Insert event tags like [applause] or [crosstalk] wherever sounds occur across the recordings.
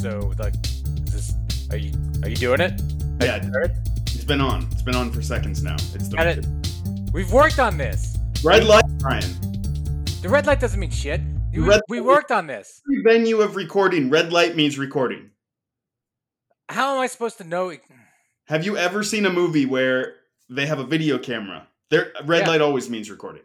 So like, is this are you are you doing it? Yeah, it's been on. It's been on for seconds now. It's Got it. We've worked on this. red light, Brian. The red light doesn't mean shit. You- Red we worked on this. Every venue of recording, red light means recording. How am I supposed to know? Have you ever seen a movie where they have a video camera? There, red Yeah. light always means recording.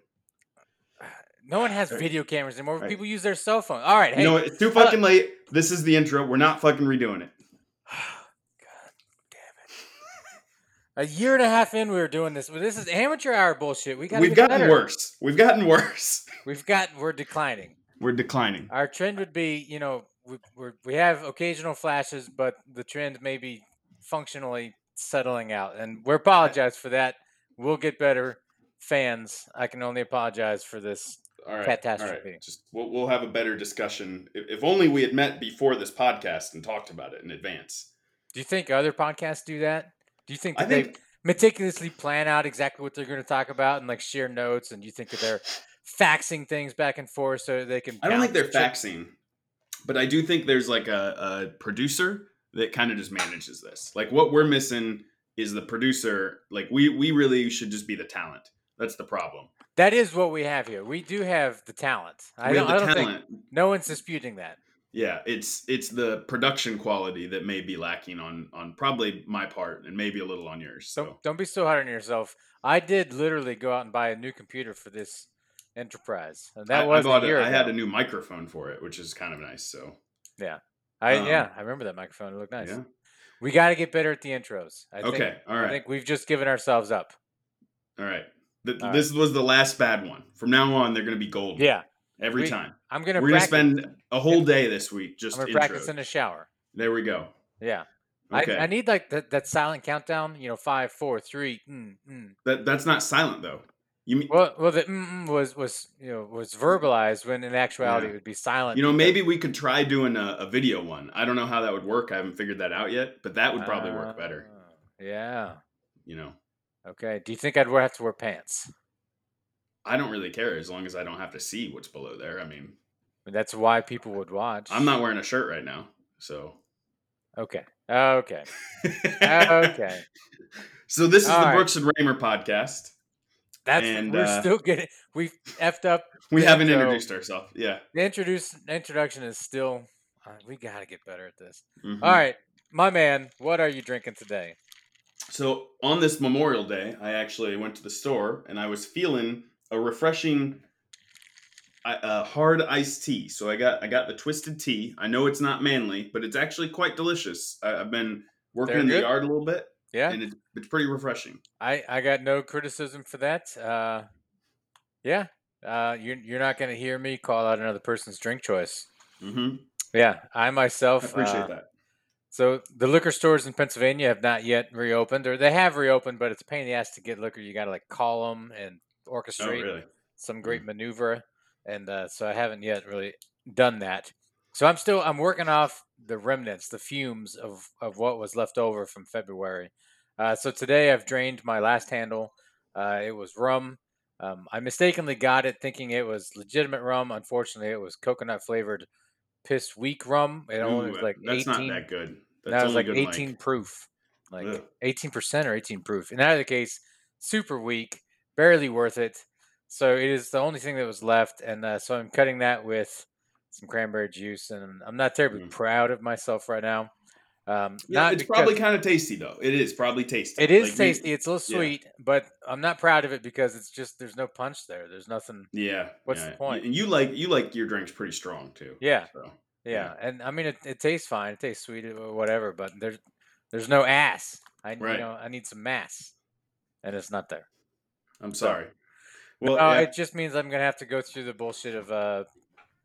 No one has video cameras anymore. Right. People use their cell phone. All right, hey. You know, what? it's too fucking late. This is the intro. We're not fucking redoing it. [sighs] God damn it. A year and a half in, we were doing this. Well, This is amateur hour bullshit. We got. We've gotten better. worse. We've gotten [laughs] worse. We've got. We're declining. We're declining. Our trend would be, you know, we we're, we have occasional flashes, but the trend may be functionally settling out, and we apologize for that. We'll get better, fans. I can only apologize for this. All right. Catastrophe. All right. Just we'll, we'll have a better discussion. If, if only we had met before this podcast and talked about it in advance. Do you think other podcasts do that? Do you think that they meticulously plan out exactly what they're going to talk about and like share notes? And do you think that they're faxing things back and forth so they can? I don't think they're faxing, but I do think there's like a, a producer that kind of just manages this. Like what we're missing is the producer. Like we we really should just be the talent. That's the problem. That is what we have here. We do have the talent. I we don't, have I the don't talent. think no one's disputing that. Yeah, it's it's the production quality that may be lacking on on probably my part and maybe a little on yours. So Don't don't be so hard on yourself. I did literally go out and buy a new computer for this enterprise, and that I, was I a year I had a new microphone for it, which is kind of nice. So I um, yeah, I remember that microphone. It looked nice. yeah. We got to get better at the intros. I think, Okay. All I think we've just given ourselves up. All right. Th- All right. this was the last bad one. From now on, they're going to be gold. Yeah, Every we- time. I'm gonna. We're going to spend a whole day this week just I'm practice in the shower. There we go. Yeah, Okay. I, I need like that, that silent countdown. You know, five, four, three. Mm, mm. that that's not silent though. You mean Well, well, the mm, mm was was you know was verbalized when in actuality Yeah. it would be silent. you know maybe we could try doing a, a video one. I don't know how that would work. I haven't figured that out yet, but that would probably work better. Ah, Yeah. You know, Okay. Do you think I'd have to wear pants? I don't really care as long as I don't have to see what's below there. I mean, that's why people would watch. I'm not wearing a shirt right now, so Okay. Okay. Okay. [laughs] So this is All the right. Brooks and Raymer podcast. That's And, we're uh, still getting we effed up. [laughs] We haven't intro. introduced ourselves. Yeah. The introduce introduction is still. Uh, we got to get better at this. Mhm. All right, my man. What are you drinking today? So on this Memorial Day, I actually went to the store and I was feeling a refreshing, uh, hard iced tea. So I got I got the twisted tea. I know it's not manly, but it's actually quite delicious. I, I've been working They're in the yard a little bit, Yeah, and it's it's pretty refreshing. I I got no criticism for that. Uh, yeah, uh, you're you're not going to hear me call out another person's drink choice. hmm Yeah, I I myself appreciate uh, that. So the liquor stores in Pennsylvania have not yet reopened, or they have reopened, but it's a pain in the ass to get liquor. You got to like call them and Oh, orchestrate really? some great maneuver, and uh, so I haven't yet really done that. So I'm still I'm working off the remnants, the fumes of of what was left over from February. Uh, so today I've drained my last handle. Uh, it was rum. Um, I mistakenly got it thinking it was legitimate rum. Unfortunately, it was coconut flavored piss weak rum. It only Ooh, was like that's 18, not that good. That's that was like good in, 18 proof, like Ugh. 18% or 18 proof. In either case, super weak, barely worth it. So it is the only thing that was left, and uh, so I'm cutting that with some cranberry juice, and I'm not terribly Mm. proud of myself right now. Um, Yeah, not it's because- probably kind of tasty though. It is probably tasty. it is Like, tasty. It's a little yeah. sweet, but I'm not proud of it because it's just there's no punch there. There's nothing. Yeah. What's yeah. the point? And you like you like your drinks pretty strong too. Yeah, So. Yeah, and I mean it, it tastes fine. It tastes sweet or whatever, but there's there's no ass. I you know I need some mass, and it's not there. I'm sorry. Well, No, yeah, it just means I'm gonna have to go through the bullshit of uh,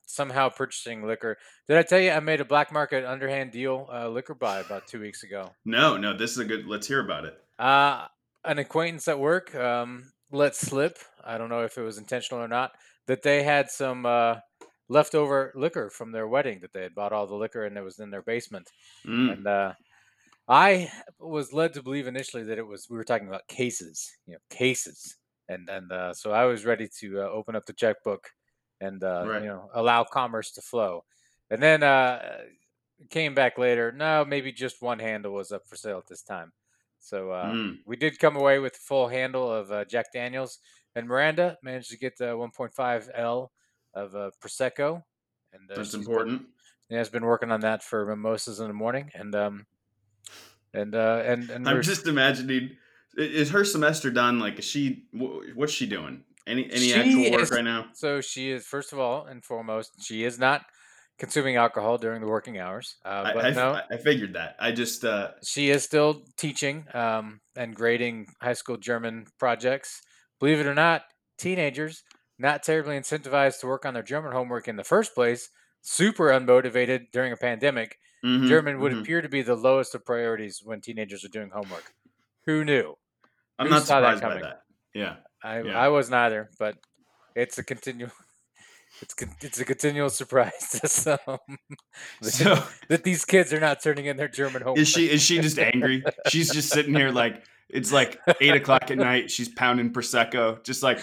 somehow purchasing liquor. Did I tell you I made a black market underhand deal uh, liquor buy about two weeks ago? no, no, this is a good. Let's hear about it. Uh, an acquaintance at work um, let slip. I don't know if it was intentional or not. That they had some uh, leftover liquor from their wedding. That they had bought all the liquor and it was in their basement. Mm. And uh, I was led to believe initially that it was we were talking about cases, you know, cases, and and uh, so I was ready to uh, open up the checkbook and uh, Right. you know allow commerce to flow. And then uh, came back later. No, maybe just one handle was up for sale at this time. So uh, Mm. we did come away with a full handle of uh, Jack Daniels, and Miranda managed to get the 1.5 L of uh, Prosecco. And uh, That's she's been- important. yeah, has been working on that for mimosas in the morning, and um, and uh, and and I'm we're- just imagining. Is her semester done? Like, is she? What's she doing? Any any She actual work is- right now? So she is first of all and foremost, she is not consuming alcohol during the working hours. Uh, I, but I, no, I figured that. I just uh, she is still teaching um, and grading high school German projects. Believe it or not, teenagers not terribly incentivized to work on their German homework in the first place, super unmotivated during a pandemic. mhm, German would mhm. appear to be the lowest of priorities when teenagers are doing homework. Who knew? I'm who not saw that surprised by that. Yeah. I Yeah. I was neither, but it's a continual. [laughs] It's it's a continual surprise [laughs] to some [laughs] that, So that these kids are not turning in their German homework. is she is she just angry? She's just sitting here like it's like eight o'clock at night. She's pounding prosecco, just like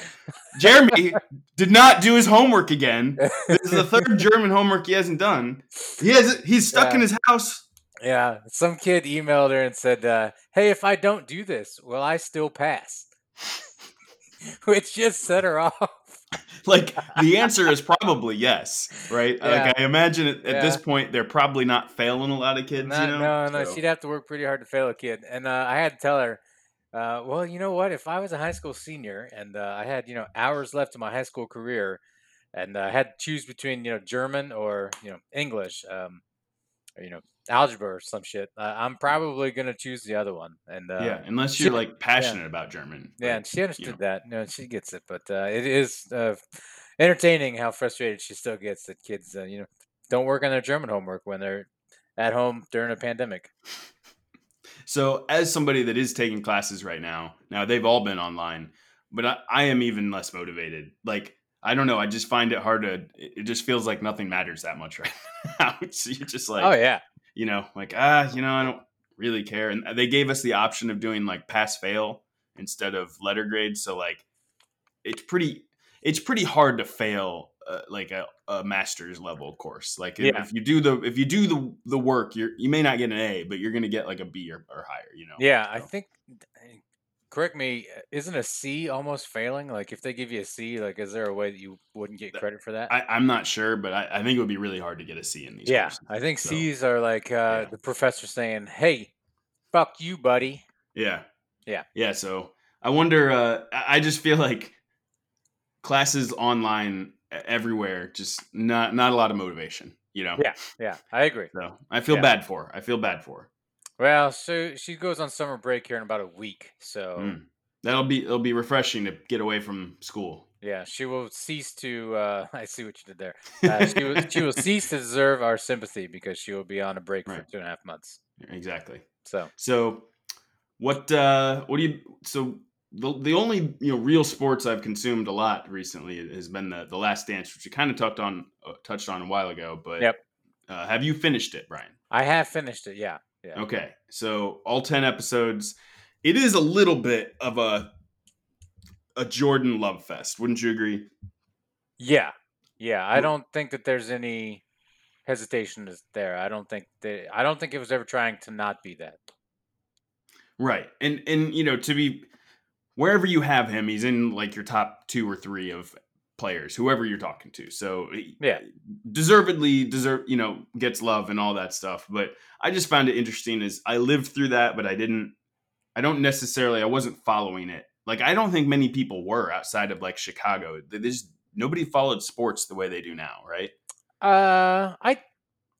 Jeremy did not do his homework again. This is the third German homework he hasn't done. He has he's stuck in his house. Yeah, some kid emailed her and said, uh, "Hey, if I don't do this, will I still pass?" [laughs] Which just set her off. Like the answer is probably yes, right? [laughs] Yeah. Like I imagine at, at this point they're probably not failing a lot of kids. No, you know? no, no. So- She'd have to work pretty hard to fail a kid. And uh, I had to tell her, uh, well, you know what? If I was a high school senior and uh, I had, you know, hours left in my high school career, and uh, I had to choose between, you know, German or you know English, um, or you know, algebra or some shit, uh, I'm probably gonna choose the other one. And uh, yeah, unless you're like passionate about German. Yeah, and she understood know. that. No, she gets it, but uh, it is uh, entertaining how frustrated she still gets that kids, uh, you know, don't work on their German homework when they're at home during a pandemic. So, as somebody that is taking classes right now, now they've all been online, but I, I am even less motivated. Like, I don't know. I just find it hard to. It just feels like nothing matters that much [laughs] right now. so you're just like, oh yeah, you know, like ah, you know, I don't really care. And they gave us the option of doing like pass fail instead of letter grade. So like, it's pretty. It's pretty hard to fail uh, like a, a master's level course. Like if, Yeah. if you do the if you do the the work, you're you may not get an A, but you're gonna get like a B or, or higher. You know. yeah. I think. Correct me. Isn't a C almost failing? Like if they give you a C, like is there a way that you wouldn't get credit for that? I, I'm not sure, but I, I think it would be really hard to get a C in these. yeah, courses. I think So, C's are like uh, yeah. the professor saying, "Hey, fuck you, buddy." Yeah. Yeah. Yeah. So I wonder. Uh, I just feel like classes online everywhere, just not not a lot of motivation. You know. Yeah. Yeah, I agree. So I feel Yeah. bad for. her. I feel bad for. her. Well, so she goes on summer break here in about a week, so. Mm. That'll be it'll be refreshing to get away from school. Yeah, she will cease to. Uh, [laughs] I see what you did there. Uh, she, will, she will [laughs] cease to deserve our sympathy because she will be on a break for two and a half months. Exactly. So So what uh what do you so the, the only you know real sports I've consumed a lot recently has been the the Last Dance, which you kind of touched on uh, touched on a while ago. But Yep. uh, have you finished it, Brian? I have finished it. Yeah, yeah. Okay, so all ten episodes. It is a little bit of a a Jordan love fest, wouldn't you agree? Yeah, yeah. I don't think that there's any hesitation is there. I don't think that. I don't think it was ever trying to not be that. Right, and and you know to be wherever you have him, he's in like your top two or three of players, whoever you're talking to. So Yeah. deservedly deserve you know gets love and all that stuff. But I just found it interesting as I lived through that, but I didn't. I don't necessarily. I wasn't following it. Like I don't think many people were outside of like Chicago. There's nobody followed sports the way they do now, right? Uh, I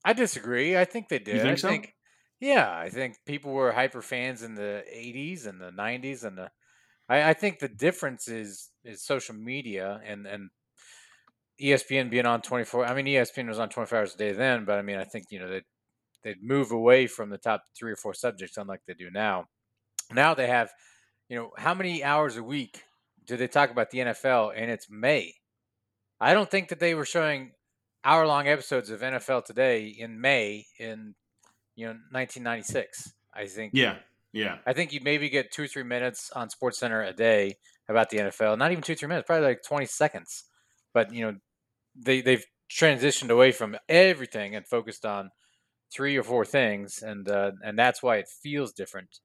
I disagree. I think they did. think I so? think, yeah, I think people were hyper fans in the '80s and the '90s, and the. I, I think the difference is is social media and and ESPN being on 24. I mean, ESPN was on 24 hours a day then, but I mean, I think you know they they'd move away from the top three or four subjects, unlike they do now. Now they have, you know, how many hours a week do they talk about the NFL? And it's May. I don't think that they were showing hour long episodes of NFL today in May in you know 1996. I think Yeah, yeah, I think you maybe get two or three minutes on Sports Center a day about the NFL. Not even two three minutes, probably like 20 seconds. But you know they they've transitioned away from everything and focused on three or four things, and uh, and that's why it feels different.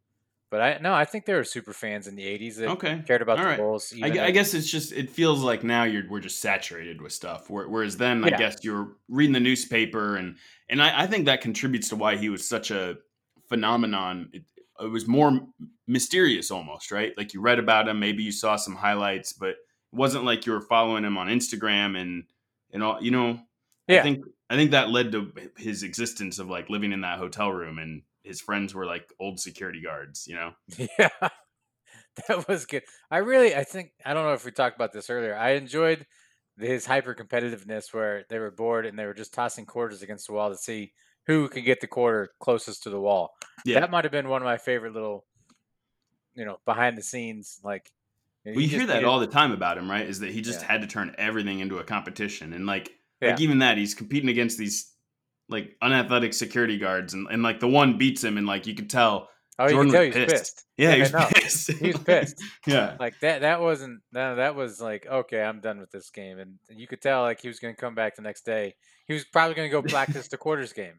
But I no, I think there were super fans in the '80s that Okay. cared about All the right. Bulls. I, I guess it's just it feels like now you're we're just saturated with stuff. Whereas then, I guess you're reading the newspaper, and and I, I think that contributes to why he was such a phenomenon. It, it was more mysterious, almost right. Like you read about him, maybe you saw some highlights, but it wasn't like you were following him on Instagram and and all. You know, I think I think that led to his existence of like living in that hotel room, and his friends were like old security guards. You know. [laughs] Yeah, that was good. I really, I think, I don't know if we talked about this earlier. I enjoyed his hyper competitiveness where they were bored and they were just tossing quarters against the wall to see who could get the quarter closest to the wall. Yeah. That might have been one of my favorite little, you know, behind the scenes. Like, Well, you hear that all the time about him, right? Is that he just Yeah. had to turn everything into a competition, and like, Yeah. like even that, he's competing against these like unathletic security guards, and, and like the one beats him, and like you could tell, Oh, you Jordan can tell he's pissed. pissed. yeah, Yeah, he was no, pissed. he's [laughs] pissed. yeah, Like that. That wasn't. No, that was like okay. I'm done with this game, and you could tell like he was going to come back the next day. He was probably going to go [laughs] practice the quarters game.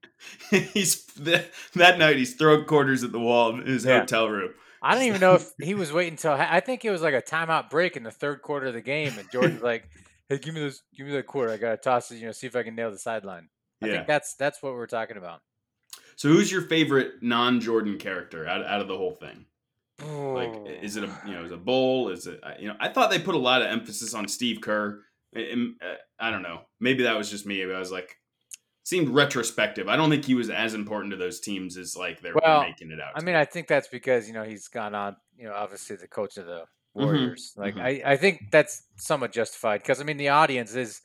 he's that, that night he's throwing quarters at the wall in his Yeah. hotel room. I don't even know if he was waiting until I think it was like a timeout break in the third quarter of the game, and Jordan's [laughs] like, "Hey, give me this, give me that quarter. I gotta toss it. You know, see if I can nail the sideline." I Yeah. think that's that's what we're talking about. So, who's your favorite non-Jordan character out, out of the whole thing? Like, is it a you know, is it a bull? Is it I- you know? I thought they put a lot of emphasis on Steve Kerr. Uh, I don't know. Maybe that was just me. But I was like, seemed retrospective. I don't think he was as important to those teams as like they're Well, making it out. I mean, I think that's because you know he's gone on. You know, obviously the coach of the Mhm, Warriors. Like, mhm. I I think that's somewhat justified because I mean the audience is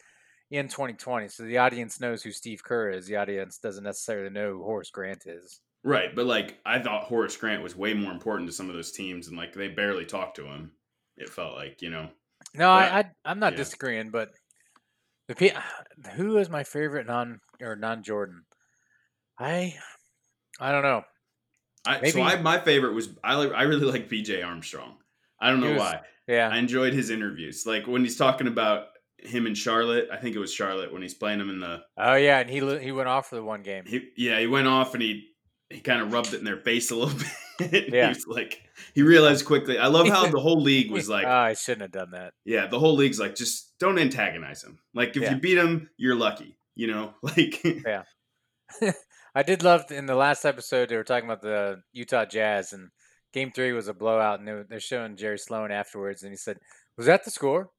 in 2020, so the audience knows who Steve Kerr is. The audience doesn't necessarily know who Horace Grant is. right. But like, I thought Horace Grant was way more important to some of those teams, and like they barely talked to him. It felt like you know. No, But- I, I I'm not yeah. disagreeing, but the pe- [sighs] who is my favorite non or non Jordan? I I don't know. I, so Maybe- I my favorite was I like I really like BJ Armstrong. I don't know was- why. Yeah, I enjoyed his interviews. Like when he's talking about him and Charlotte. I think it was Charlotte when he's playing him in the. oh yeah, and he he went off for the one game. He, yeah, he went off and he he kind of rubbed it in their face a little [laughs] bit. Yeah. he like he realized quickly. I love how the whole league was [laughs] like, oh, I shouldn't have done that. yeah, the whole league's like, just don't antagonize him. Like if Yeah. you beat him, you're lucky. You know, [laughs] like yeah. I did love in the last episode they were talking about the Utah Jazz and Game Three was a blowout, and they're showing Jerry Sloan afterwards, and he said, "Was that the score?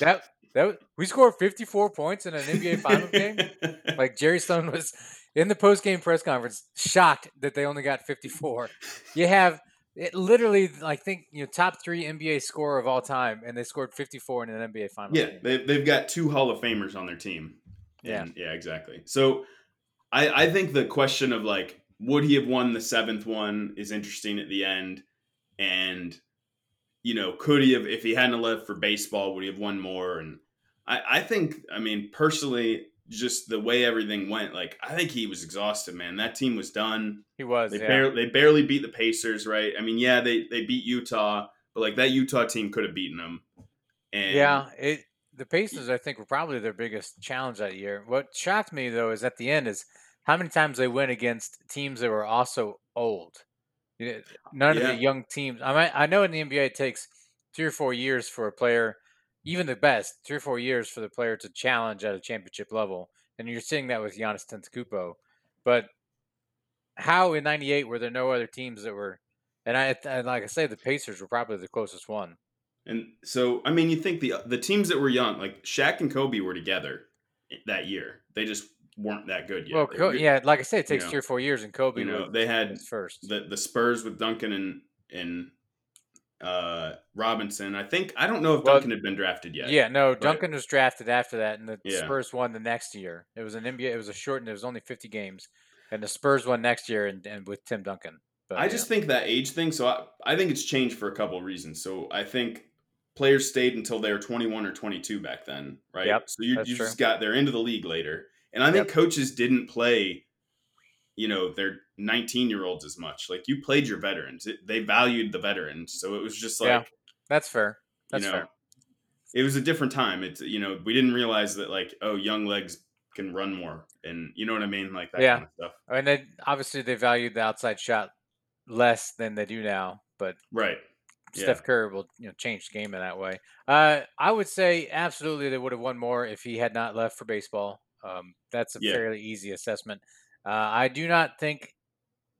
That that we scored 54 points in an NBA final game." [laughs] Like Jerry Sloan was in the post game press conference, shocked that they only got 54. You have it literally, like think you know top three NBA scorer of all time, and they scored 54 in an NBA final. Yeah, game. they, they've got two Hall of Famers on their team. Yeah. And- yeah, exactly. So I, I think the question of like, would he have won the seventh one is interesting at the end. And, you know, could he have, if he hadn't left for baseball, would he have won more? And I, I think, I mean, personally, just the way everything went, like, I think he was exhausted, man. That team was done. he was. They, yeah. barely, they barely beat the Pacers, right? I mean, yeah, they, they beat Utah, but like that Utah team could have beaten them. And Yeah, it the Pacers I think were probably their biggest challenge that year. What shocked me though is at the end is how many times they went against teams that were also old. You know, None of Yeah. the young teams. I mean, I know in the NBA it takes three or four years for a player, even the best, three or four years for the player to challenge at a championship level, and you're seeing that with Giannis Antetokounmpo. But how in '98 were there no other teams that were? And I, and like I say, the Pacers were probably the closest one. And so, I mean, you think the the teams that were young, like Shaq and Kobe, were together eh, that year. They just weren't that good yet. well, Co- good- yeah, like I said, it you takes know, three or four years, and Kobe you know, they had first. the the Spurs with Duncan and and uh, Robinson. I think I don't know if Well, Duncan had been drafted yet. yeah, no, Duncan was drafted after that, and the Yeah. Spurs won the next year. It was an NBA. It was a shortened. It was only fifty games, and the Spurs won next year, and, and with Tim Duncan. But, I yeah. just think that age thing. So I, I think it's changed for a couple of reasons. So I think players stayed until they were 21 or 22 back then, right? Yep, so you, you just got they're into the league later, and I think Yep. coaches didn't play, you know, their 19 year olds as much. Like you played your veterans, it, they valued the veterans, so it was just like Yeah, that's fair. That's you know, fair. it was a different time. It's you know we didn't realize that like oh young legs can run more, and you know what I mean, like that Yeah. kind of stuff. I mean, they obviously they valued the outside shot less than they do now, but Right. Steph Yeah. Curry will you know change the game in that way. Uh, I would say absolutely they would have won more if he had not left for baseball. Um, that's a Yeah. fairly easy assessment. Uh, I do not think.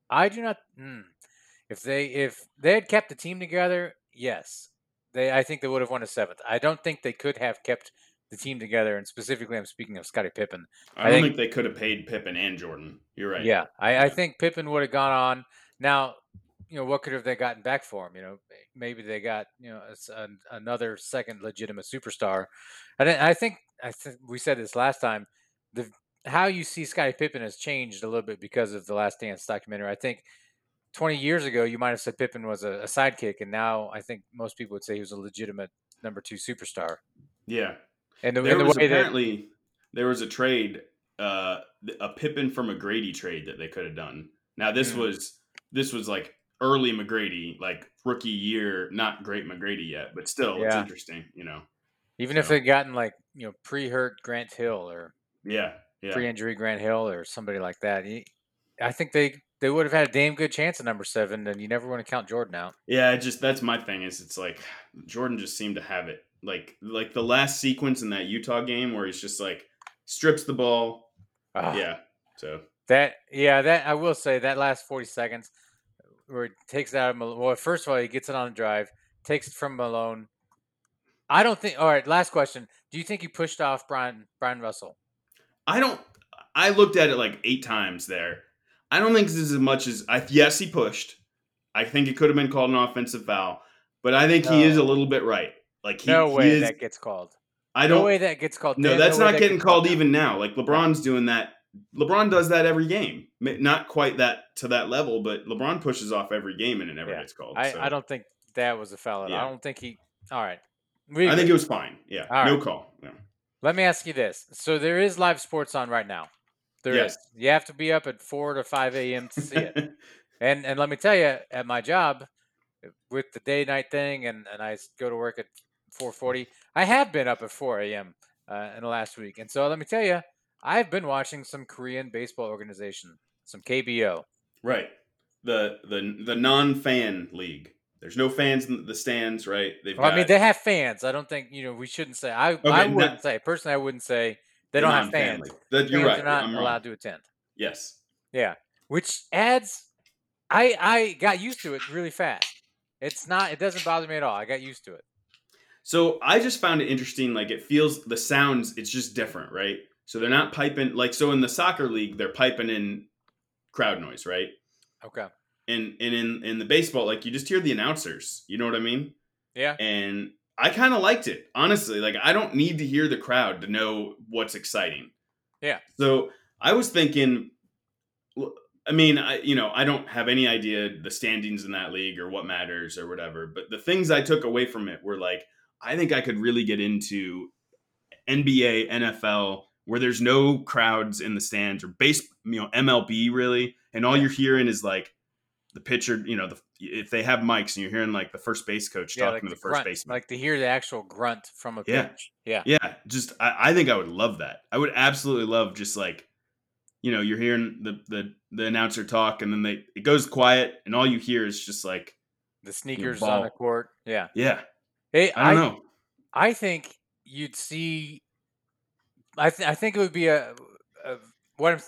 I do not. Hmm, if they if they had kept the team together, yes, they. I think they would have won a seventh. I don't think they could have kept the team together, and specifically, I'm speaking of Scottie Pippen. I, I don't think- think, they could have paid Pippen and Jordan. You're right. Yeah, I, I think Pippen would have gone on. Now, you know, what could have they gotten back for him? You know, maybe they got you know a another second legitimate superstar. And I think I think we said this last time. The how you see Scottie Pippen has changed a little bit because of the Last Dance documentary. I think 20 years ago you might have said Pippen was a, a sidekick, and now I think most people would say he was a legitimate number two superstar. Yeah. And the, There and the was way that apparently there was a trade, uh, a Pippen for McGrady trade that they could have done. Now this Hmm. was this was like early McGrady, like rookie year, not great McGrady yet, but still, it's interesting. You know. even if so- they'd gotten like you know pre-hurt Grant Hill or Yeah. Yeah. pre-injury Grant Hill or somebody like that. He, I think they they would have had a damn good chance at number seven, and you never want to count Jordan out. Yeah, just that's my thing. Is it's like Jordan just seemed to have it. Like like the last sequence in that Utah game where he's just like strips the ball. Ah, Yeah. So that yeah, that I will say that last forty seconds where he takes it out of Malone. Well, first of all, he gets it on the drive, takes it from Malone. I don't think. All right, last question. Do you think he pushed off Brian Bryon Russell? I don't. I looked at it like eight times there. I don't think this is as much as I. Yes, he pushed. I think it could have been called an offensive foul, but I think he is a little bit right. Like he, no he way is. that gets called. I No don't. way that gets called. no, that's way not that getting called now. even now. Like LeBron's doing that. LeBron does that every game. Not quite that to that level, but LeBron pushes off every game and it never Yeah. gets called. I, so. I don't think that was a foul. at all. Yeah. I don't think he. All right. We I think it was fine. Yeah, All no right. call. Yeah. Let me ask you this. So there is live sports on right now. There is. Yes. You have to be up at four to five a.m. to see it. [laughs] and and let me tell you, at my job, with the day night thing, and and I go to work at four forty. I have been up at four a.m. Uh, in the last week, and so let me tell you, I've been watching some Korean baseball organization, some KBO. right. The the the non fan league. There's no fans in the stands. Right. They've Well, I mean, they have fans. I don't think you know. We shouldn't say. I I wouldn't that- say personally. I wouldn't say they don't have fans. That, you're Fans right. are not I'm wrong. allowed to attend. Yes. Yeah, which adds. I I got used to it really fast. It's not. It doesn't bother me at all. I got used to it. So I just found it interesting. Like it feels the sounds. It's just different, right? So they're not piping like so in the soccer league they're piping in crowd noise, right? Okay. And and in in the baseball like you just hear the announcers. You know what I mean? Yeah. And I kind of liked it honestly. Like I don't need to hear the crowd to know what's exciting. Yeah. So I was thinking. I mean, I you know I don't have any idea the standings in that league or what matters or whatever. But the things I took away from it were like I think I could really get into NBA, NFL, where there's no crowds in the stands or base, you know, MLB really, and all you're hearing is like the pitcher. You know, the, if they have mics and you're hearing like the first base coach Yeah, talking like to the, the first grunt, baseman. like to hear the actual grunt from a Yeah. pitch. Yeah. Yeah, just I, I think I would love that. I would absolutely love just like, you know, you're hearing the the the announcer talk, and then they it goes quiet, and all you hear is just like, The sneakers on the court. Yeah. yeah, Hey, I don't know. I think you'd see. I th- I think it would be a, a what I'm,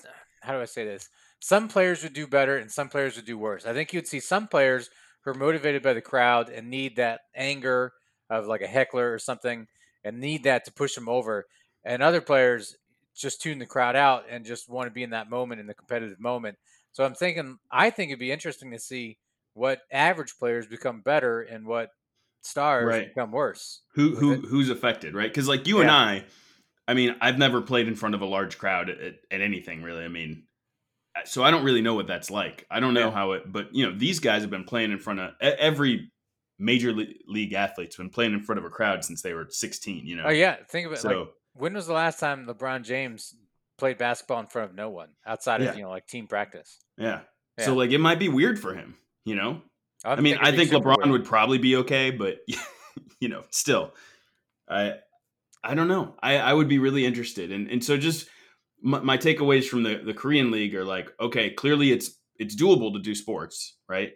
how do I say this? Some players would do better and some players would do worse. I think you'd see some players who are motivated by the crowd and need that anger of like a heckler or something and need that to push them over, and other players just tune the crowd out and just want to be in that moment in the competitive moment. So I'm thinking I think it'd be interesting to see what average players become better and what stars Right. become worse. Who who it. who's affected, right? Because like you and I, I mean, I've never played in front of a large crowd at, at, anything really. I mean, so I don't really know what that's like. I don't know Yeah. how it, but you know, these guys have been playing in front of every major league athlete's been playing in front of a crowd since they were 16. You know, Oh yeah, think of it. So like when was the last time LeBron James played basketball in front of no one outside Yeah. of you know like team practice? yeah. Yeah. So like it might be weird for him. You know, I mean, I it'd be think LeBron weird. would probably be okay, but [laughs] you know, still, I I don't know. I I would be really interested, and and so just my, my takeaways from the the Korean league are like, okay, clearly it's it's doable to do sports, right?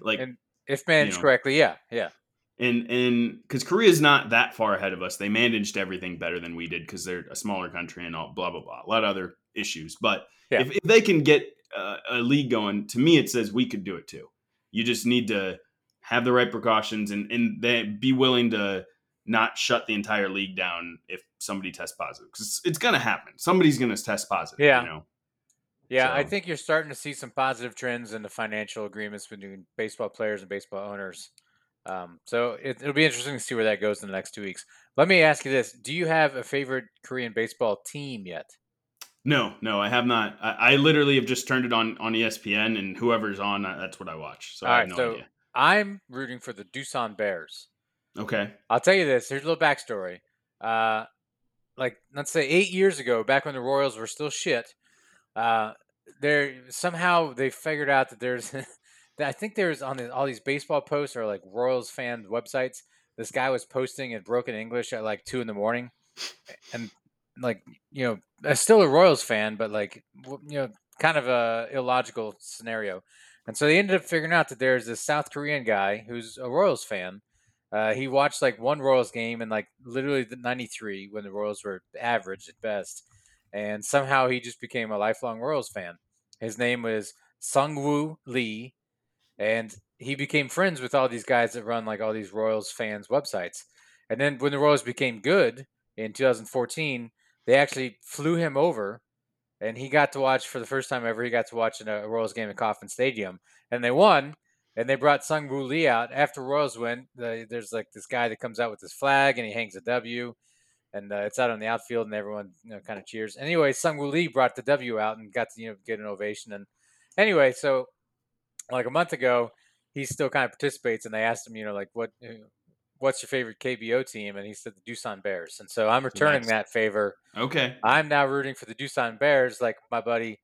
Like And if managed you know. correctly, yeah, yeah. and and because Korea's not that far ahead of us, they managed everything better than we did because they're a smaller country and all blah blah blah, a lot of other issues. But Yeah. if, if they can get uh, a league going, to me, it says we could do it too. You just need to have the right precautions and and they be willing to not shut the entire league down if somebody tests positive because it's, it's gonna happen. Somebody's gonna test positive. Yeah. you know. Yeah, I think you're starting to see some positive trends in the financial agreements between baseball players and baseball owners. Um, so it, it'll be interesting to see where that goes in the next two weeks. Let me ask you this: Do you have a favorite Korean baseball team yet? No, no, I have not. I, I literally have just turned it on on ESPN, and whoever's on, that's what I watch. So All I have no so idea. I'm rooting for the Doosan Bears. Okay, I'll tell you this. Here's a little backstory. Uh, like let's say eight years ago, back when the Royals were still shit, uh, there somehow they figured out that there's, [laughs] that I think there's on the, all these baseball posts or like Royals fan websites. This guy was posting in broken English at like two in the morning, and like you know, still a Royals fan, but like you know, kind of a illogical scenario. And so they ended up figuring out that there's this South Korean guy who's a Royals fan. Uh, he watched like one Royals game in like literally the '93 when the Royals were average at best, and somehow he just became a lifelong Royals fan. His name was Sungwoo Lee, and he became friends with all these guys that run like all these Royals fans websites. And then when the Royals became good in 2014, they actually flew him over, and he got to watch for the first time ever. He got to watch in a Royals game at Kauffman Stadium, and they won. And they brought Sung Woo Lee out after Royals win. The, there's like this guy that comes out with his flag and he hangs a W, and uh, it's out on the outfield, and everyone you know kind of cheers. Anyway, Sung Woo Lee brought the W out and got to you know get an ovation. And anyway, so like a month ago, he still kind of participates, and they asked him, you know, like what uh, what's your favorite KBO team, and he said the Doosan Bears. And so I'm returning Nice. that favor. okay, I'm now rooting for the Doosan Bears, like my buddy,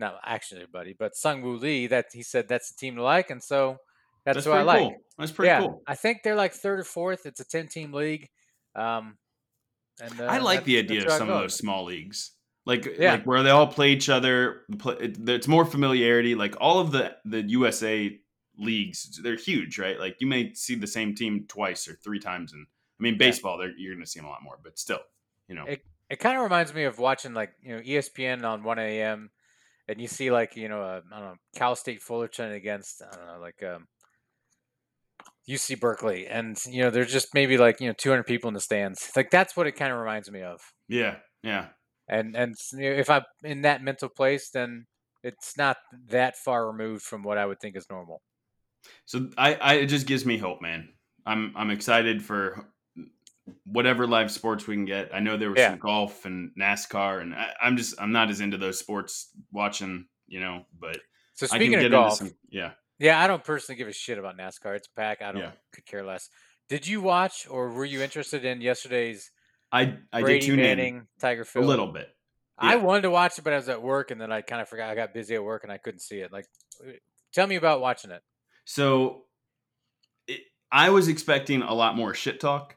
not actually buddy, but Sung Woo Lee. That he said that's the team to like, and so that's, that's who I like. cool. That's pretty yeah, cool. I think they're like third or fourth. It's a ten team league. Um, and uh, I like the idea of some of those small leagues, like Yeah. like where they all play each other. It's more familiarity. Like all of the the USA leagues, they're huge, right? Like you may see the same team twice or three times, and I mean baseball, they're, you're going to see them a lot more, but still, you know, It- It kind of reminds me of watching like you know ESPN on one a.m. and you see like you know uh, I don't know Cal State Fullerton against I don't know like um, UC Berkeley, and you know there's just maybe like you know 200 people in the stands. Like that's what it kind of reminds me of. yeah, yeah. and and s- you know, if I'm in that mental place, then it's not that far removed from what I would think is normal. So I, I it just gives me hope, man. I'm I'm excited for whatever live sports we can get. I know there was Yeah. some golf and NASCAR, and I, I'm just I'm not as into those sports watching, you know. But So speaking of golf, some. Yeah, yeah, I don't personally give a shit about NASCAR. It's pack. I don't Yeah. could care less. Did you watch or were you interested in yesterday's I I Brady did tune Manning Tiger in Phil? a little bit. I wanted to watch it, but I was at work, and then I kind of forgot. I got busy at work, and I couldn't see it. Like, tell me about watching it. So it, I was expecting a lot more shit talk,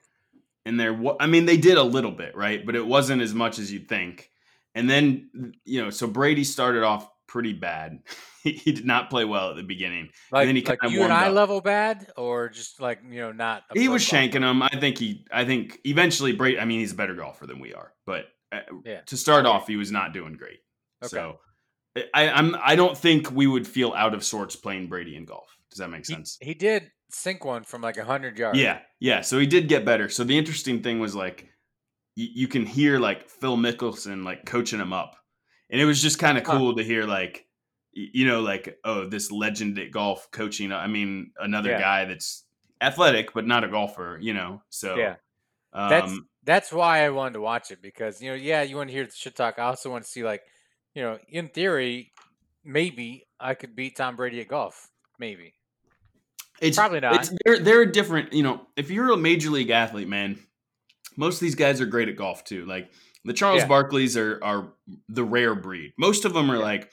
and there. I mean, they did a little bit, right? But it wasn't as much as you'd think. And then you know, so Brady started off pretty bad. [laughs] he, he did not play well at the beginning. Like, then he like you and I up. level bad, or just like you know not. he was shanking them. I think he. I think eventually Brady. I mean, he's a better golfer than we are, but uh, Yeah. to start off, he was not doing great. Okay. So I, I'm. I don't think we would feel out of sorts playing Brady in golf. Does that make sense? he did sink one from like hundred yards. Yeah, yeah. So he did get better. So the interesting thing was like, y- you can hear like Phil Mickelson like coaching him up, and it was just kind of Huh. cool to hear like, you know, like oh, this legend at golf coaching. I mean, another Yeah. guy that's athletic but not a golfer. You know, so Yeah. That's Um, that's why I wanted to watch it because you know, yeah, you want to hear the shit talk. I also want to see like, you know, in theory, maybe I could beat Tom Brady at golf. Maybe. It's Probably not. It's, they're they're different. You know, if you're a major league athlete, man, most of these guys are great at golf too. Like the Charles Yeah. Barkleys are are the rare breed. Most of them are Yeah. like,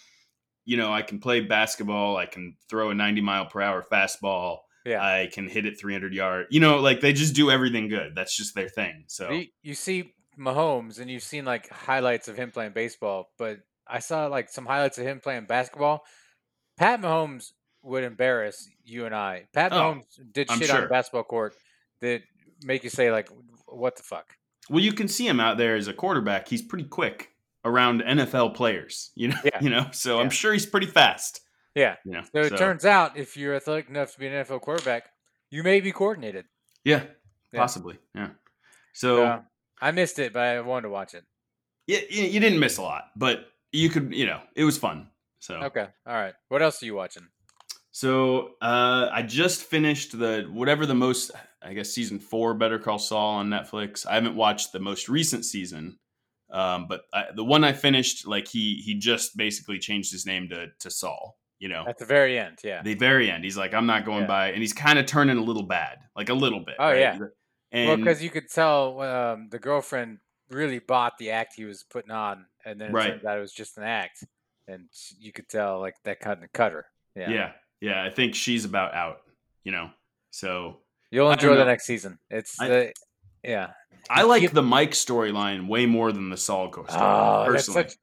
you know, I can play basketball. I can throw a 90 mile per hour fastball. Yeah. I can hit it 300 yard. You know, like they just do everything good. That's just their thing. So You, you see Mahomes and you've seen like highlights of him playing baseball, but I saw like some highlights of him playing basketball. Pat Mahomes would embarrass you and I. Pat Oh, Mahomes did I'm shit on sure. a basketball court that make you say like, "What the fuck?" Well, you can see him out there as a quarterback. He's pretty quick around NFL players. [laughs] You know, Yeah. you know. So Yeah. I'm sure he's pretty fast. Yeah. You know. So it turns out if you're athletic enough to be an NFL quarterback, you may be coordinated. yeah, Yeah. possibly. Yeah. So Uh, I missed it, but I wanted to watch it. yeah, you, you didn't miss a lot, but you could. You know, it was fun. So Okay. All right. What else are you watching? So uh, I just finished the whatever the most I guess season four Better Call Saul on Netflix. I haven't watched the most recent season, um, but I, the one I finished, like he he just basically changed his name to to Saul. You know, At the very end, yeah. the very end, he's like, I'm not going Yeah. by, and he's kind of turning a little bad, like a little bit. Oh, right? yeah. well, because you could tell um, the girlfriend really bought the act he was putting on, and then it Right. turns out it was just an act, and you could tell like that kind of cut her. Yeah. yeah, yeah, I think she's about out. You know, so You'll enjoy the next season. It's I- the yeah. I like Yep. the Mike storyline way more than the Saul storyline. Oh, personally, such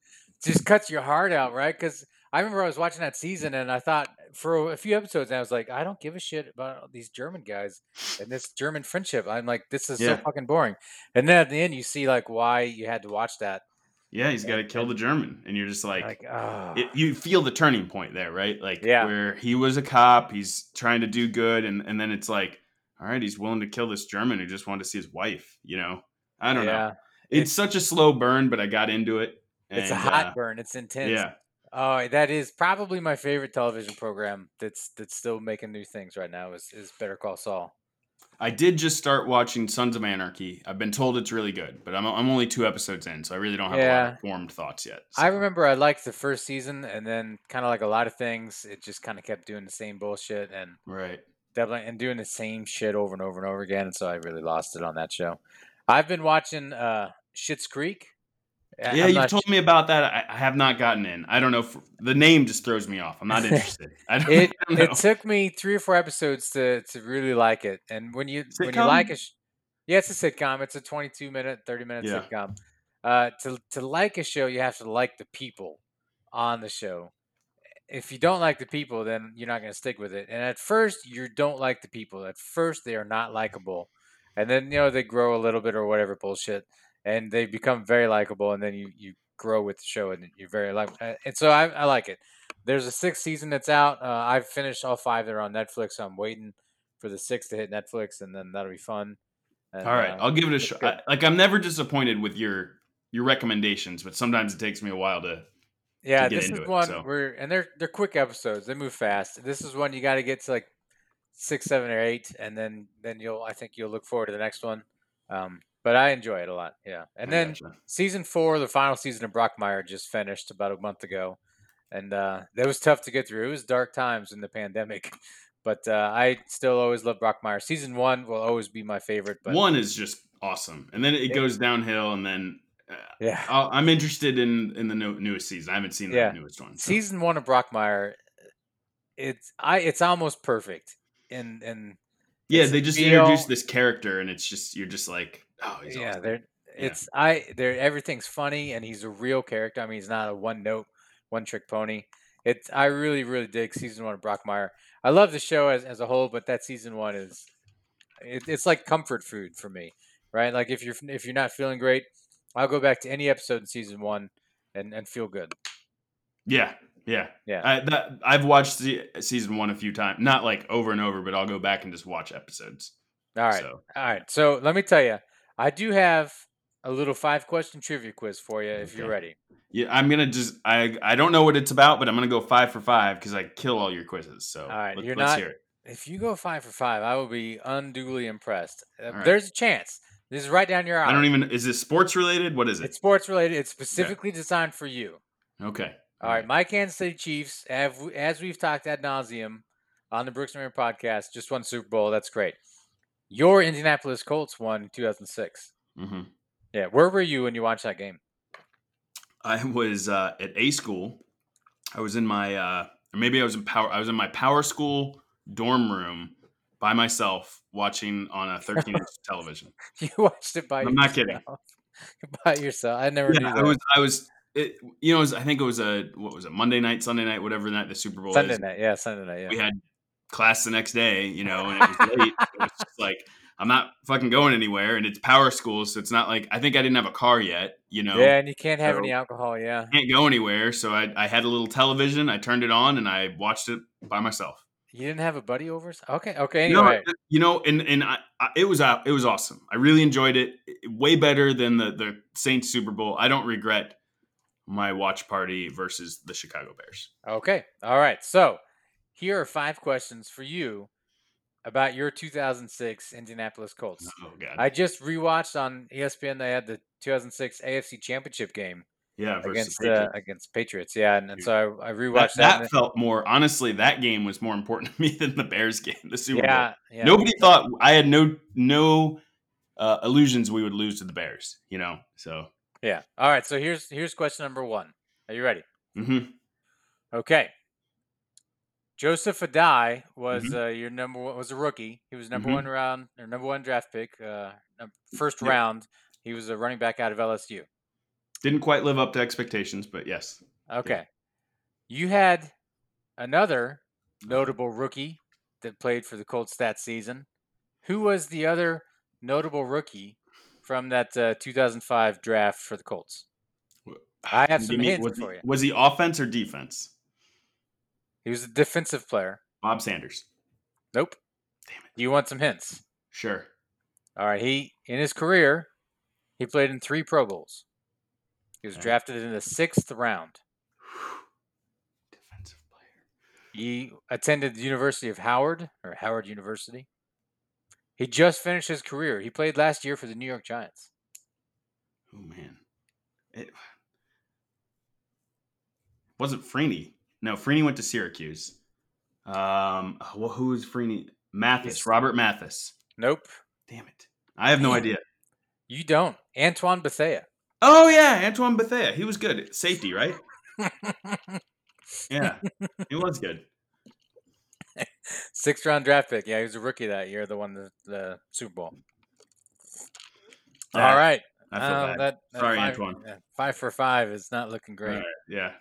just cuts your heart out, right? Because I remember I was watching that season and I thought for a few episodes I was like, I don't give a shit about these German guys and this German friendship. I'm like, this is Yeah. so fucking boring. And then at the end, you see like why you had to watch that. Yeah, he's got to kill the German, and you're just like, Like, oh, it, you feel the turning point there, right? Like Yeah. where he was a cop, he's trying to do good, and and then it's like, all right, he's willing to kill this German who just wanted to see his wife. You know, I don't know. yeah. It's, such a slow burn, but I got into it. It's a hot uh, burn. It's intense. Yeah, Oh, that is probably my favorite television program. That's that's still making new things right now. Is is Better Call Saul. I did just start watching Sons of Anarchy. I've been told it's really good, but I'm I'm only two episodes in, so I really don't have a lot of formed thoughts yet. I remember I liked the first season, and then kind of like a lot of things, it just kind of kept doing the same bullshit and right. definitely and doing the same shit over and over and over again. And so I really lost it on that show. I've been watching uh Schitt's Creek. Yeah, I'm you've told me about that. I, I have not gotten in. I don't know. If, the name just throws me off. I'm not [laughs] interested. I don't, it [laughs] I don't know. it took me three or four episodes to to really like it. And when you when you like Sitcom? a sh- yeah, it's a sitcom. It's a 22 minute, 30 minute Yeah. sitcom. Uh, to to like a show, you have to like the people on the show. If you don't like the people, then you're not going to stick with it. And at first, you don't like the people. At first, they are not likable, and then you know they grow a little bit or whatever bullshit, and they become very likable, and then you you grow with the show, and you're very like. And so I, I like it. There's a sixth season that's out. Uh, I've finished all five that are on Netflix. So I'm waiting for the sixth to hit Netflix, and then that'll be fun. And, All right, uh, I'll give it a shot. Like I'm never disappointed with your your recommendations, but sometimes it takes me a while to. yeah, get this is it, one so. where and they're they're quick episodes. They move fast. This is one you got to get to like six, seven, or eight, and then then you'll I think you'll look forward to the next one. Um, but I enjoy it a lot. Yeah, and I then gotcha. season four, the final season of Brockmire just finished about a month ago, and uh, that was tough to get through. It was dark times in the pandemic, [laughs] but uh, I still always love Brockmire. Season one will always be my favorite. But one is just awesome, and then it Yeah. goes downhill, and then uh, yeah, I'll, I'm interested in in the new, newest season. I haven't seen the Yeah. newest one. so- season one of Brockmire, it's I it's almost perfect. And and yeah, they just feel- introduce this character, and it's just you're just like, oh, he's yeah, awesome. they're it's I they're everything's funny and he's a real character. I mean, he's not a one note, one trick pony. It's I really really dig season one of Brockmire. I love the show as as a whole, but that season one is it, it's like comfort food for me, right? Like if you're if you're not feeling great, I'll go back to any episode in season one and and feel good. Yeah, yeah, Yeah. I, that I've watched the, uh, season one a few times, not like over and over, but I'll go back and just watch episodes. All right, So all right. So let me tell you, I do have a little five question trivia quiz for you if you're ready. yeah, I'm gonna just I I don't know what it's about, but I'm gonna go five for five because I kill all your quizzes. So all right, let, you're let's not- hear it. If you go five for five, I will be unduly impressed. Uh, right. There's a chance. This is right down your alley. I don't even. Is this sports related? What is it? It's sports related. It's specifically designed for you. okay. All right, my Kansas City Chiefs, have, as we've talked ad nauseum on the Brooks and Raymer podcast, just won Super Bowl. That's great. Your Indianapolis Colts won in 2006. hmm Yeah, where were you when you watched that game? I was uh, at a school. I was in my, uh, or maybe I was in power. I was in my power school dorm room by myself, watching on a 13 inch [laughs] television. You watched it by I'm not kidding. [laughs] by yourself. I never Yeah, knew I was. I was. It, you know, it was, I think it was a what was it Monday night, Sunday night, whatever night the Super Bowl Sunday is. night, yeah, Sunday night, yeah. We had class the next day, you know, and it was [laughs] late. it was just like I'm not fucking going anywhere, and it's power school, so it's not like I think I didn't have a car yet, you know. Yeah, and you can't have So- any alcohol. Yeah. Can't go anywhere, so I, I had a little television. I turned it on and I watched it by myself. You didn't have a buddy over? Okay. Okay. You know, you know, and and I, I, it was uh, it was awesome. I really enjoyed it. Way better than the the Saints Super Bowl. I don't regret my watch party versus the Chicago Bears. okay. All right. So here are five questions for you about your 2006 Indianapolis Colts. Oh god, I just rewatched on ESPN. They had the 2006 AFC Championship game yeah, against Patriots. uh, against Patriots. Yeah, and, and so I, I rewatched that. that felt more honestly. That game was more important to me [laughs] than the Bears game, the Super Bowl. yeah, yeah. Nobody thought I had no no uh, illusions we would lose to the Bears. You know, so Yeah. All right. So here's here's question number one. Are you ready? Mm-hmm. Okay. Joseph Addai was Mhm. uh, your number one, was a rookie. He was number Mhm. one round or number one draft pick, uh, first round. He was a running back out of LSU. didn't quite live up to expectations, but yes, Okay. You had another notable rookie that played for the Colts that season. Who was the other notable rookie from that uh, 2005 draft for the Colts? I have some he hints was for you. Was he offense or defense? He was a defensive player. Bob Sanders. Nope. Damn it. Do you want some hints? Sure. All right. He in his career, he played in three Pro Bowls. He was Okay. drafted in the sixth round. [sighs] Defensive player. He attended the University of Howard or Howard University. He just finished his career. He played last year for the New York Giants. Oh man. It wasn't Freeney. No, Freeney went to Syracuse. Um, well, who was Freeney? Mathis. Robert Mathis. Nope. Damn it. I have no idea. You don't. Antoine Bethea. Oh yeah, Antoine Bethea. He was good. Safety, right? Yeah. he was good. [laughs] Sixth round draft pick. Yeah, he was a rookie that year, the one the, the Super Bowl. All right. I feel Uh, bad. that- that Sorry, five, Antoine. Five for five is not looking great. right, Yeah.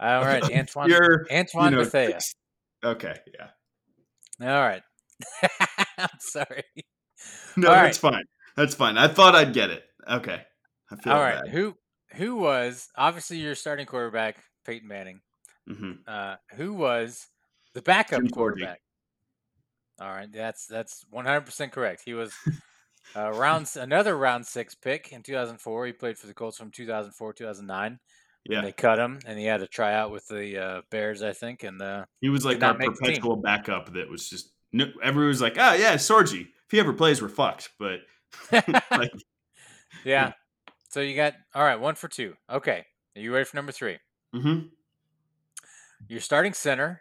All right, [laughs] Antoine. You're Antoine you know, Bethea. Okay, yeah. All right. [laughs] I'm sorry. No, All that's fine. That's fine. I thought I'd get it. Okay. I feel All right. bad. Who who was obviously your starting quarterback, Peyton Manning? hmm Uh, who was the backup Jim quarterback? All right, that's that's 100 percent correct. He was uh, round another round six pick in 2004. He played for the Colts from 2004 2009. Yeah. They cut him, and he had to try out with the uh, Bears, I think. And uh, He was like not our make the team. perpetual backup that was just no, everyone was like, oh yeah, Sorgi. If he ever plays, we're fucked. But [laughs] [laughs] like, yeah. So you got all right, one for two. Okay, are you ready for number three? mm-hmm, Your starting center,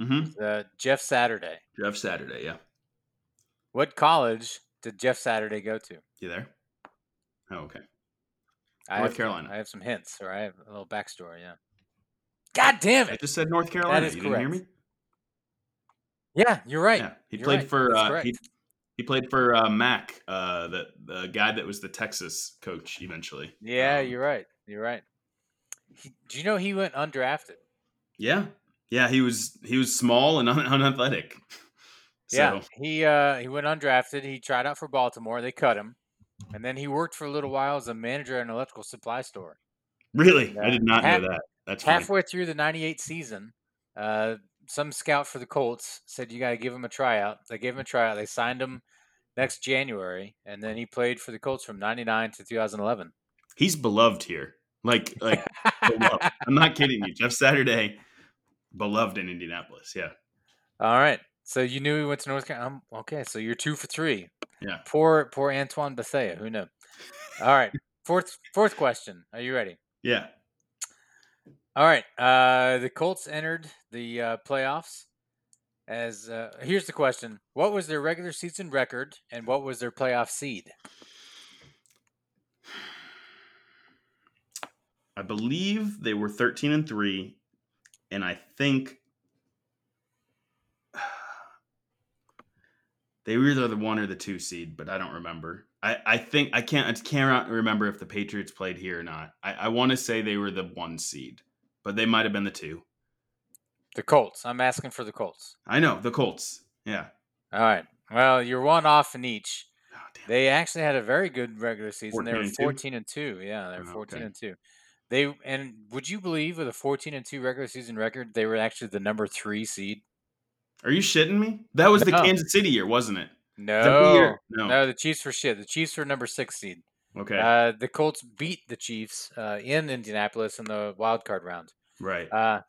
mm-hmm. uh, Jeff Saturday. Jeff Saturday, yeah. What college did Jeff Saturday go to? You there? Oh, okay. I North have, Carolina. I have some hints, or I have a little backstory. Yeah. God damn it! I just said North Carolina. is you didn't hear me? Yeah, you're right. Yeah. He You're played right. for uh, he, he played for uh, Mack, uh, the the guy that was the Texas coach eventually. Yeah, Um, you're right. You're right. He, do you know he went undrafted? Yeah, yeah. He was he was small and un- [laughs] unathletic. So, Yeah, he uh, he went undrafted. He tried out for Baltimore. They cut him, and then he worked for a little while as a manager at an electrical supply store. really, Yeah. I did not Half- know that. That's funny. Halfway through the '98 season, uh, some scout for the Colts said you got to give him a tryout. They gave him a tryout. They signed him next January, and then he played for the Colts from '99 to 2011. He's beloved here. Like like. [laughs] I'm not kidding you. Jeff Saturday, beloved in Indianapolis. Yeah. All right. So you knew he went to North Carolina. Um, okay, so you're two for three. Yeah. Poor poor Antoine Bethea. Who knew? All right. Fourth fourth question. Are you ready? Yeah. All right. Uh, the Colts entered the uh, playoffs. As uh, here's the question: What was their regular season record, and what was their playoff seed? I believe they were 13 and 3 and I think They were either the one or the two seed, but I don't remember. I, I think I can't I can't remember if the Patriots played here or not. I, I want to say they were the one seed, but they might have been the two. The Colts. I'm asking for the Colts. I know the Colts. Yeah. All right. Well, you're one off in each. Oh. They actually had a very good regular season. They 14 were and two? 14 and 2. Yeah, they were Oh, 14 okay. and 2. They and would you believe with a 14 and 2 regular season record, they were actually the number 3 seed? Are you shitting me? That was the Kansas City year, wasn't it? the year? No. No. No, the Chiefs were shit. The Chiefs were number 6 seed. Okay. Uh, the Colts beat the Chiefs uh, in Indianapolis in the wild card round. right. Uh,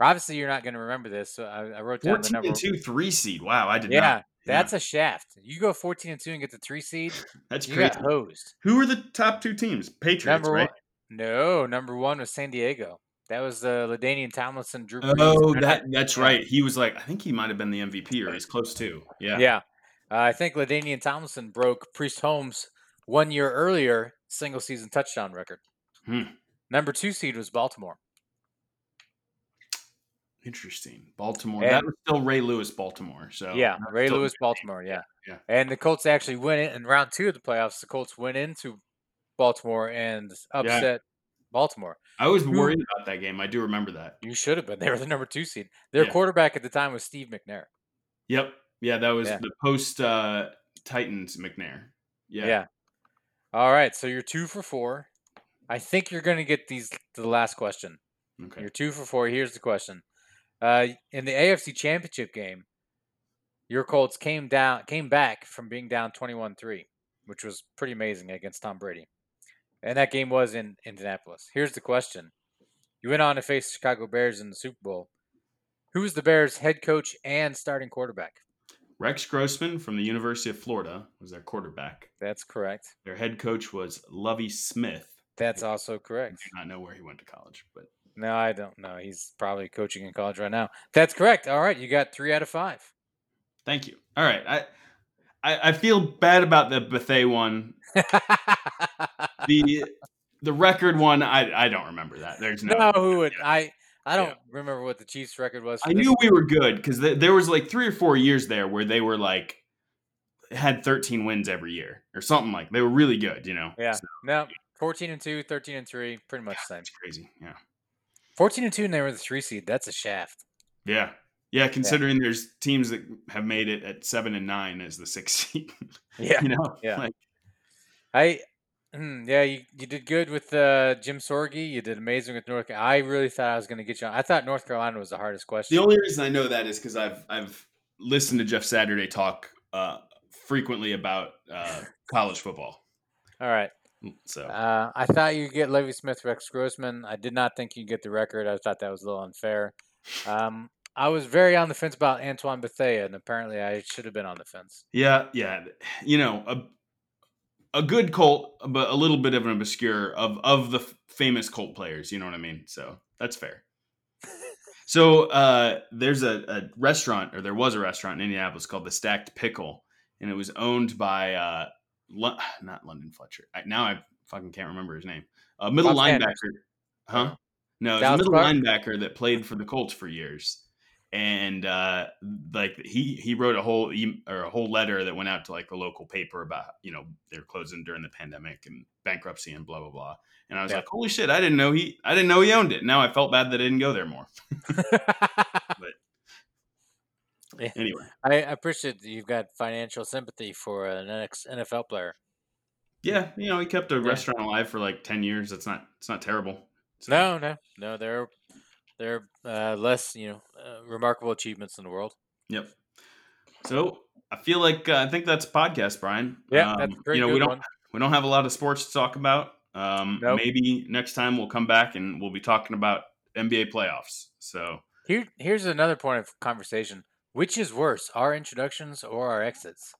obviously, you're not going to remember this. So I, I wrote down the 14 number. and 2 3 seed. Wow, I did yeah, not. that's a shaft. You go 14 and 2 and get the 3 seed, [laughs] That's you crazy. got hosed. Who were the top two teams? Patriots, Number right? one. No, number one was San Diego. That was the LaDainian Tomlinson, Drew. Oh, that that's right. He was like, I think he might have been the MVP or he's close to. Yeah. Yeah. Uh, I think LaDainian Tomlinson broke Priest Holmes one year earlier single season touchdown record. Hmm. Number two seed was Baltimore. Interesting. Baltimore. And- that was still Ray Lewis, Baltimore. So yeah, Ray Lewis, [laughs] Baltimore. Yeah. yeah. And the Colts actually went in, in round two of the playoffs. The Colts went into Baltimore and upset Baltimore. I was Who- worried about that game. I do remember that. You should have been. They were the number two seed. Their Yeah. quarterback at the time was Steve McNair. Yep. Yeah, that was Yeah. the post uh, Titans McNair. Yeah. Yeah. All right. So you're two for four. I think you're going to get these to the last question. Okay. You're two for four. Here's the question: uh, In the AFC Championship game, your Colts came down, came back from being down 21-3, which was pretty amazing against Tom Brady. And that game was in Indianapolis. Here's the question: You went on to face the Chicago Bears in the Super Bowl. Who was the Bears' head coach and starting quarterback? Rex Grossman from the University of Florida was their quarterback. That's correct. Their head coach was Lovie Smith. That's also correct. I know where he went to college, but No, I don't know. He's probably coaching in college right now. That's correct. All right, you got three out of five. thank you. All right. I I, I feel bad about the Bethea one. [laughs] The the record one, I I don't remember that. There's no. no, who would. I? I don't Yeah. remember what the Chiefs' record was. I knew we were good because th- there was like three or four years there where they were like had 13 wins every year or something like. They were really good, you know. Yeah. So, No, 14 and 2, 13 and 3, pretty much the same. it's crazy. Yeah. 14 and 2 and they were the 3 seed. That's a shaft. Yeah. Yeah, considering there's teams that have made it at seven and nine as the sixth seed. Yeah. [laughs] you know, Yeah. Like, I mm, yeah, you, you did good with uh, Jim Sorgi. You did amazing with North Carolina. I really thought I was going to get you on. I thought North Carolina was the hardest question. the only reason I know that is because I've I've listened to Jeff Saturday talk uh, frequently about uh, college football. All right. So Uh, I thought you'd get Lovie Smith, Rex Grossman. I did not think you'd get the record. I thought that was a little unfair. Um, I was very on the fence about Antoine Bethea, and apparently I should have been on the fence. yeah, yeah, you know a good Colt, but a little bit of an obscure of of the famous Colt players. You know what I mean? So that's fair. [laughs] So uh, there's a, a restaurant, or there was a restaurant in Indianapolis called the Stacked Pickle, and it was owned by uh, Lo- [sighs] not London Fletcher. I, now I fucking can't remember his name. A middle Bob linebacker, Sanders. huh? No, middle linebacker that played for the Colts for years, and uh, like he he wrote a whole e- or a whole letter that went out to like the local paper about you know they're closing during the pandemic and bankruptcy and blah blah blah. And I was Yeah. like, holy shit, I didn't know he I didn't know he owned it. Now I felt bad that I didn't go there more. [laughs] But [laughs] anyway, I appreciate that you've got financial sympathy for an ex NFL player. yeah, you know he kept a Yeah. restaurant alive for like ten years. It's not it's not terrible. So, No, no, no. There, there are uh, less, you know, uh, remarkable achievements in the world. Yep. So I feel like uh, I think that's a podcast, Brian. Yeah, that's a Um, you know we don't one. we don't have a lot of sports to talk about. Um, Nope. Maybe next time we'll come back and we'll be talking about NBA playoffs. So Here, here's another point of conversation. Which is worse, our introductions or our exits?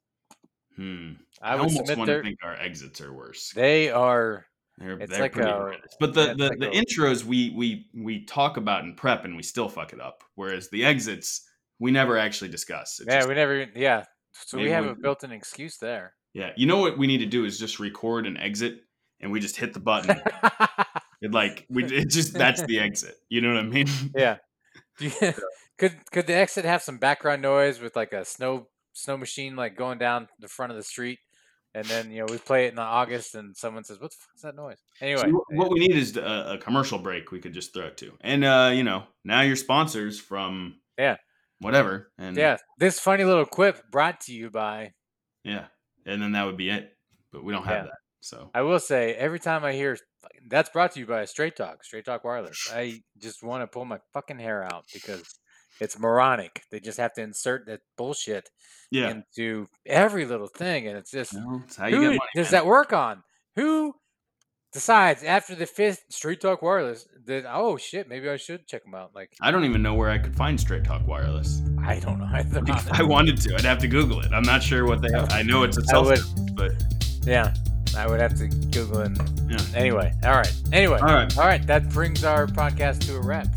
hmm. I I, would almost submit want to think our exits are worse. They are. They're, it's they're like pretty a- horrendous. But the, the, like the a- intros we we we talk about in prep and we still fuck it up. Whereas the exits we never actually discuss. It's Yeah, just- we never. Yeah, so we have we- a built-in excuse there. yeah. You know what we need to do is just record an exit and we just hit the button. [laughs] it like we it just that's the exit. You know what I mean? [laughs] yeah. Do [laughs] could could the exit have some background noise with like a snow snow machine like going down the front of the street, and then you know we play it in August, and someone says, "What the fuck is that noise?" Anyway, So what we need is a, a commercial break. We could just throw it to, and uh, you know, now your sponsors from Yeah. whatever, and yeah, this funny little quip brought to you by. yeah, and then that would be it. But we don't have Yeah. that, so I will say every time I hear that's brought to you by Straight Talk, Straight Talk Wireless, [sighs] I just want to pull my fucking hair out because it's moronic. They just have to insert that bullshit yeah, into every little thing, and it's just no, it's how you who get money. does man. that work on? Who decides after the fifth Straight Talk Wireless that oh shit, maybe I should check them out? Like I don't even know where I could find Straight Talk Wireless. I don't know. either, [laughs] If [laughs] I wanted to, I'd have to Google it. I'm not sure what they have. I know it's a cell would- service, but yeah, I would have to Google and yeah. anyway. All right. Anyway. All right. All right. That brings our podcast to a wrap.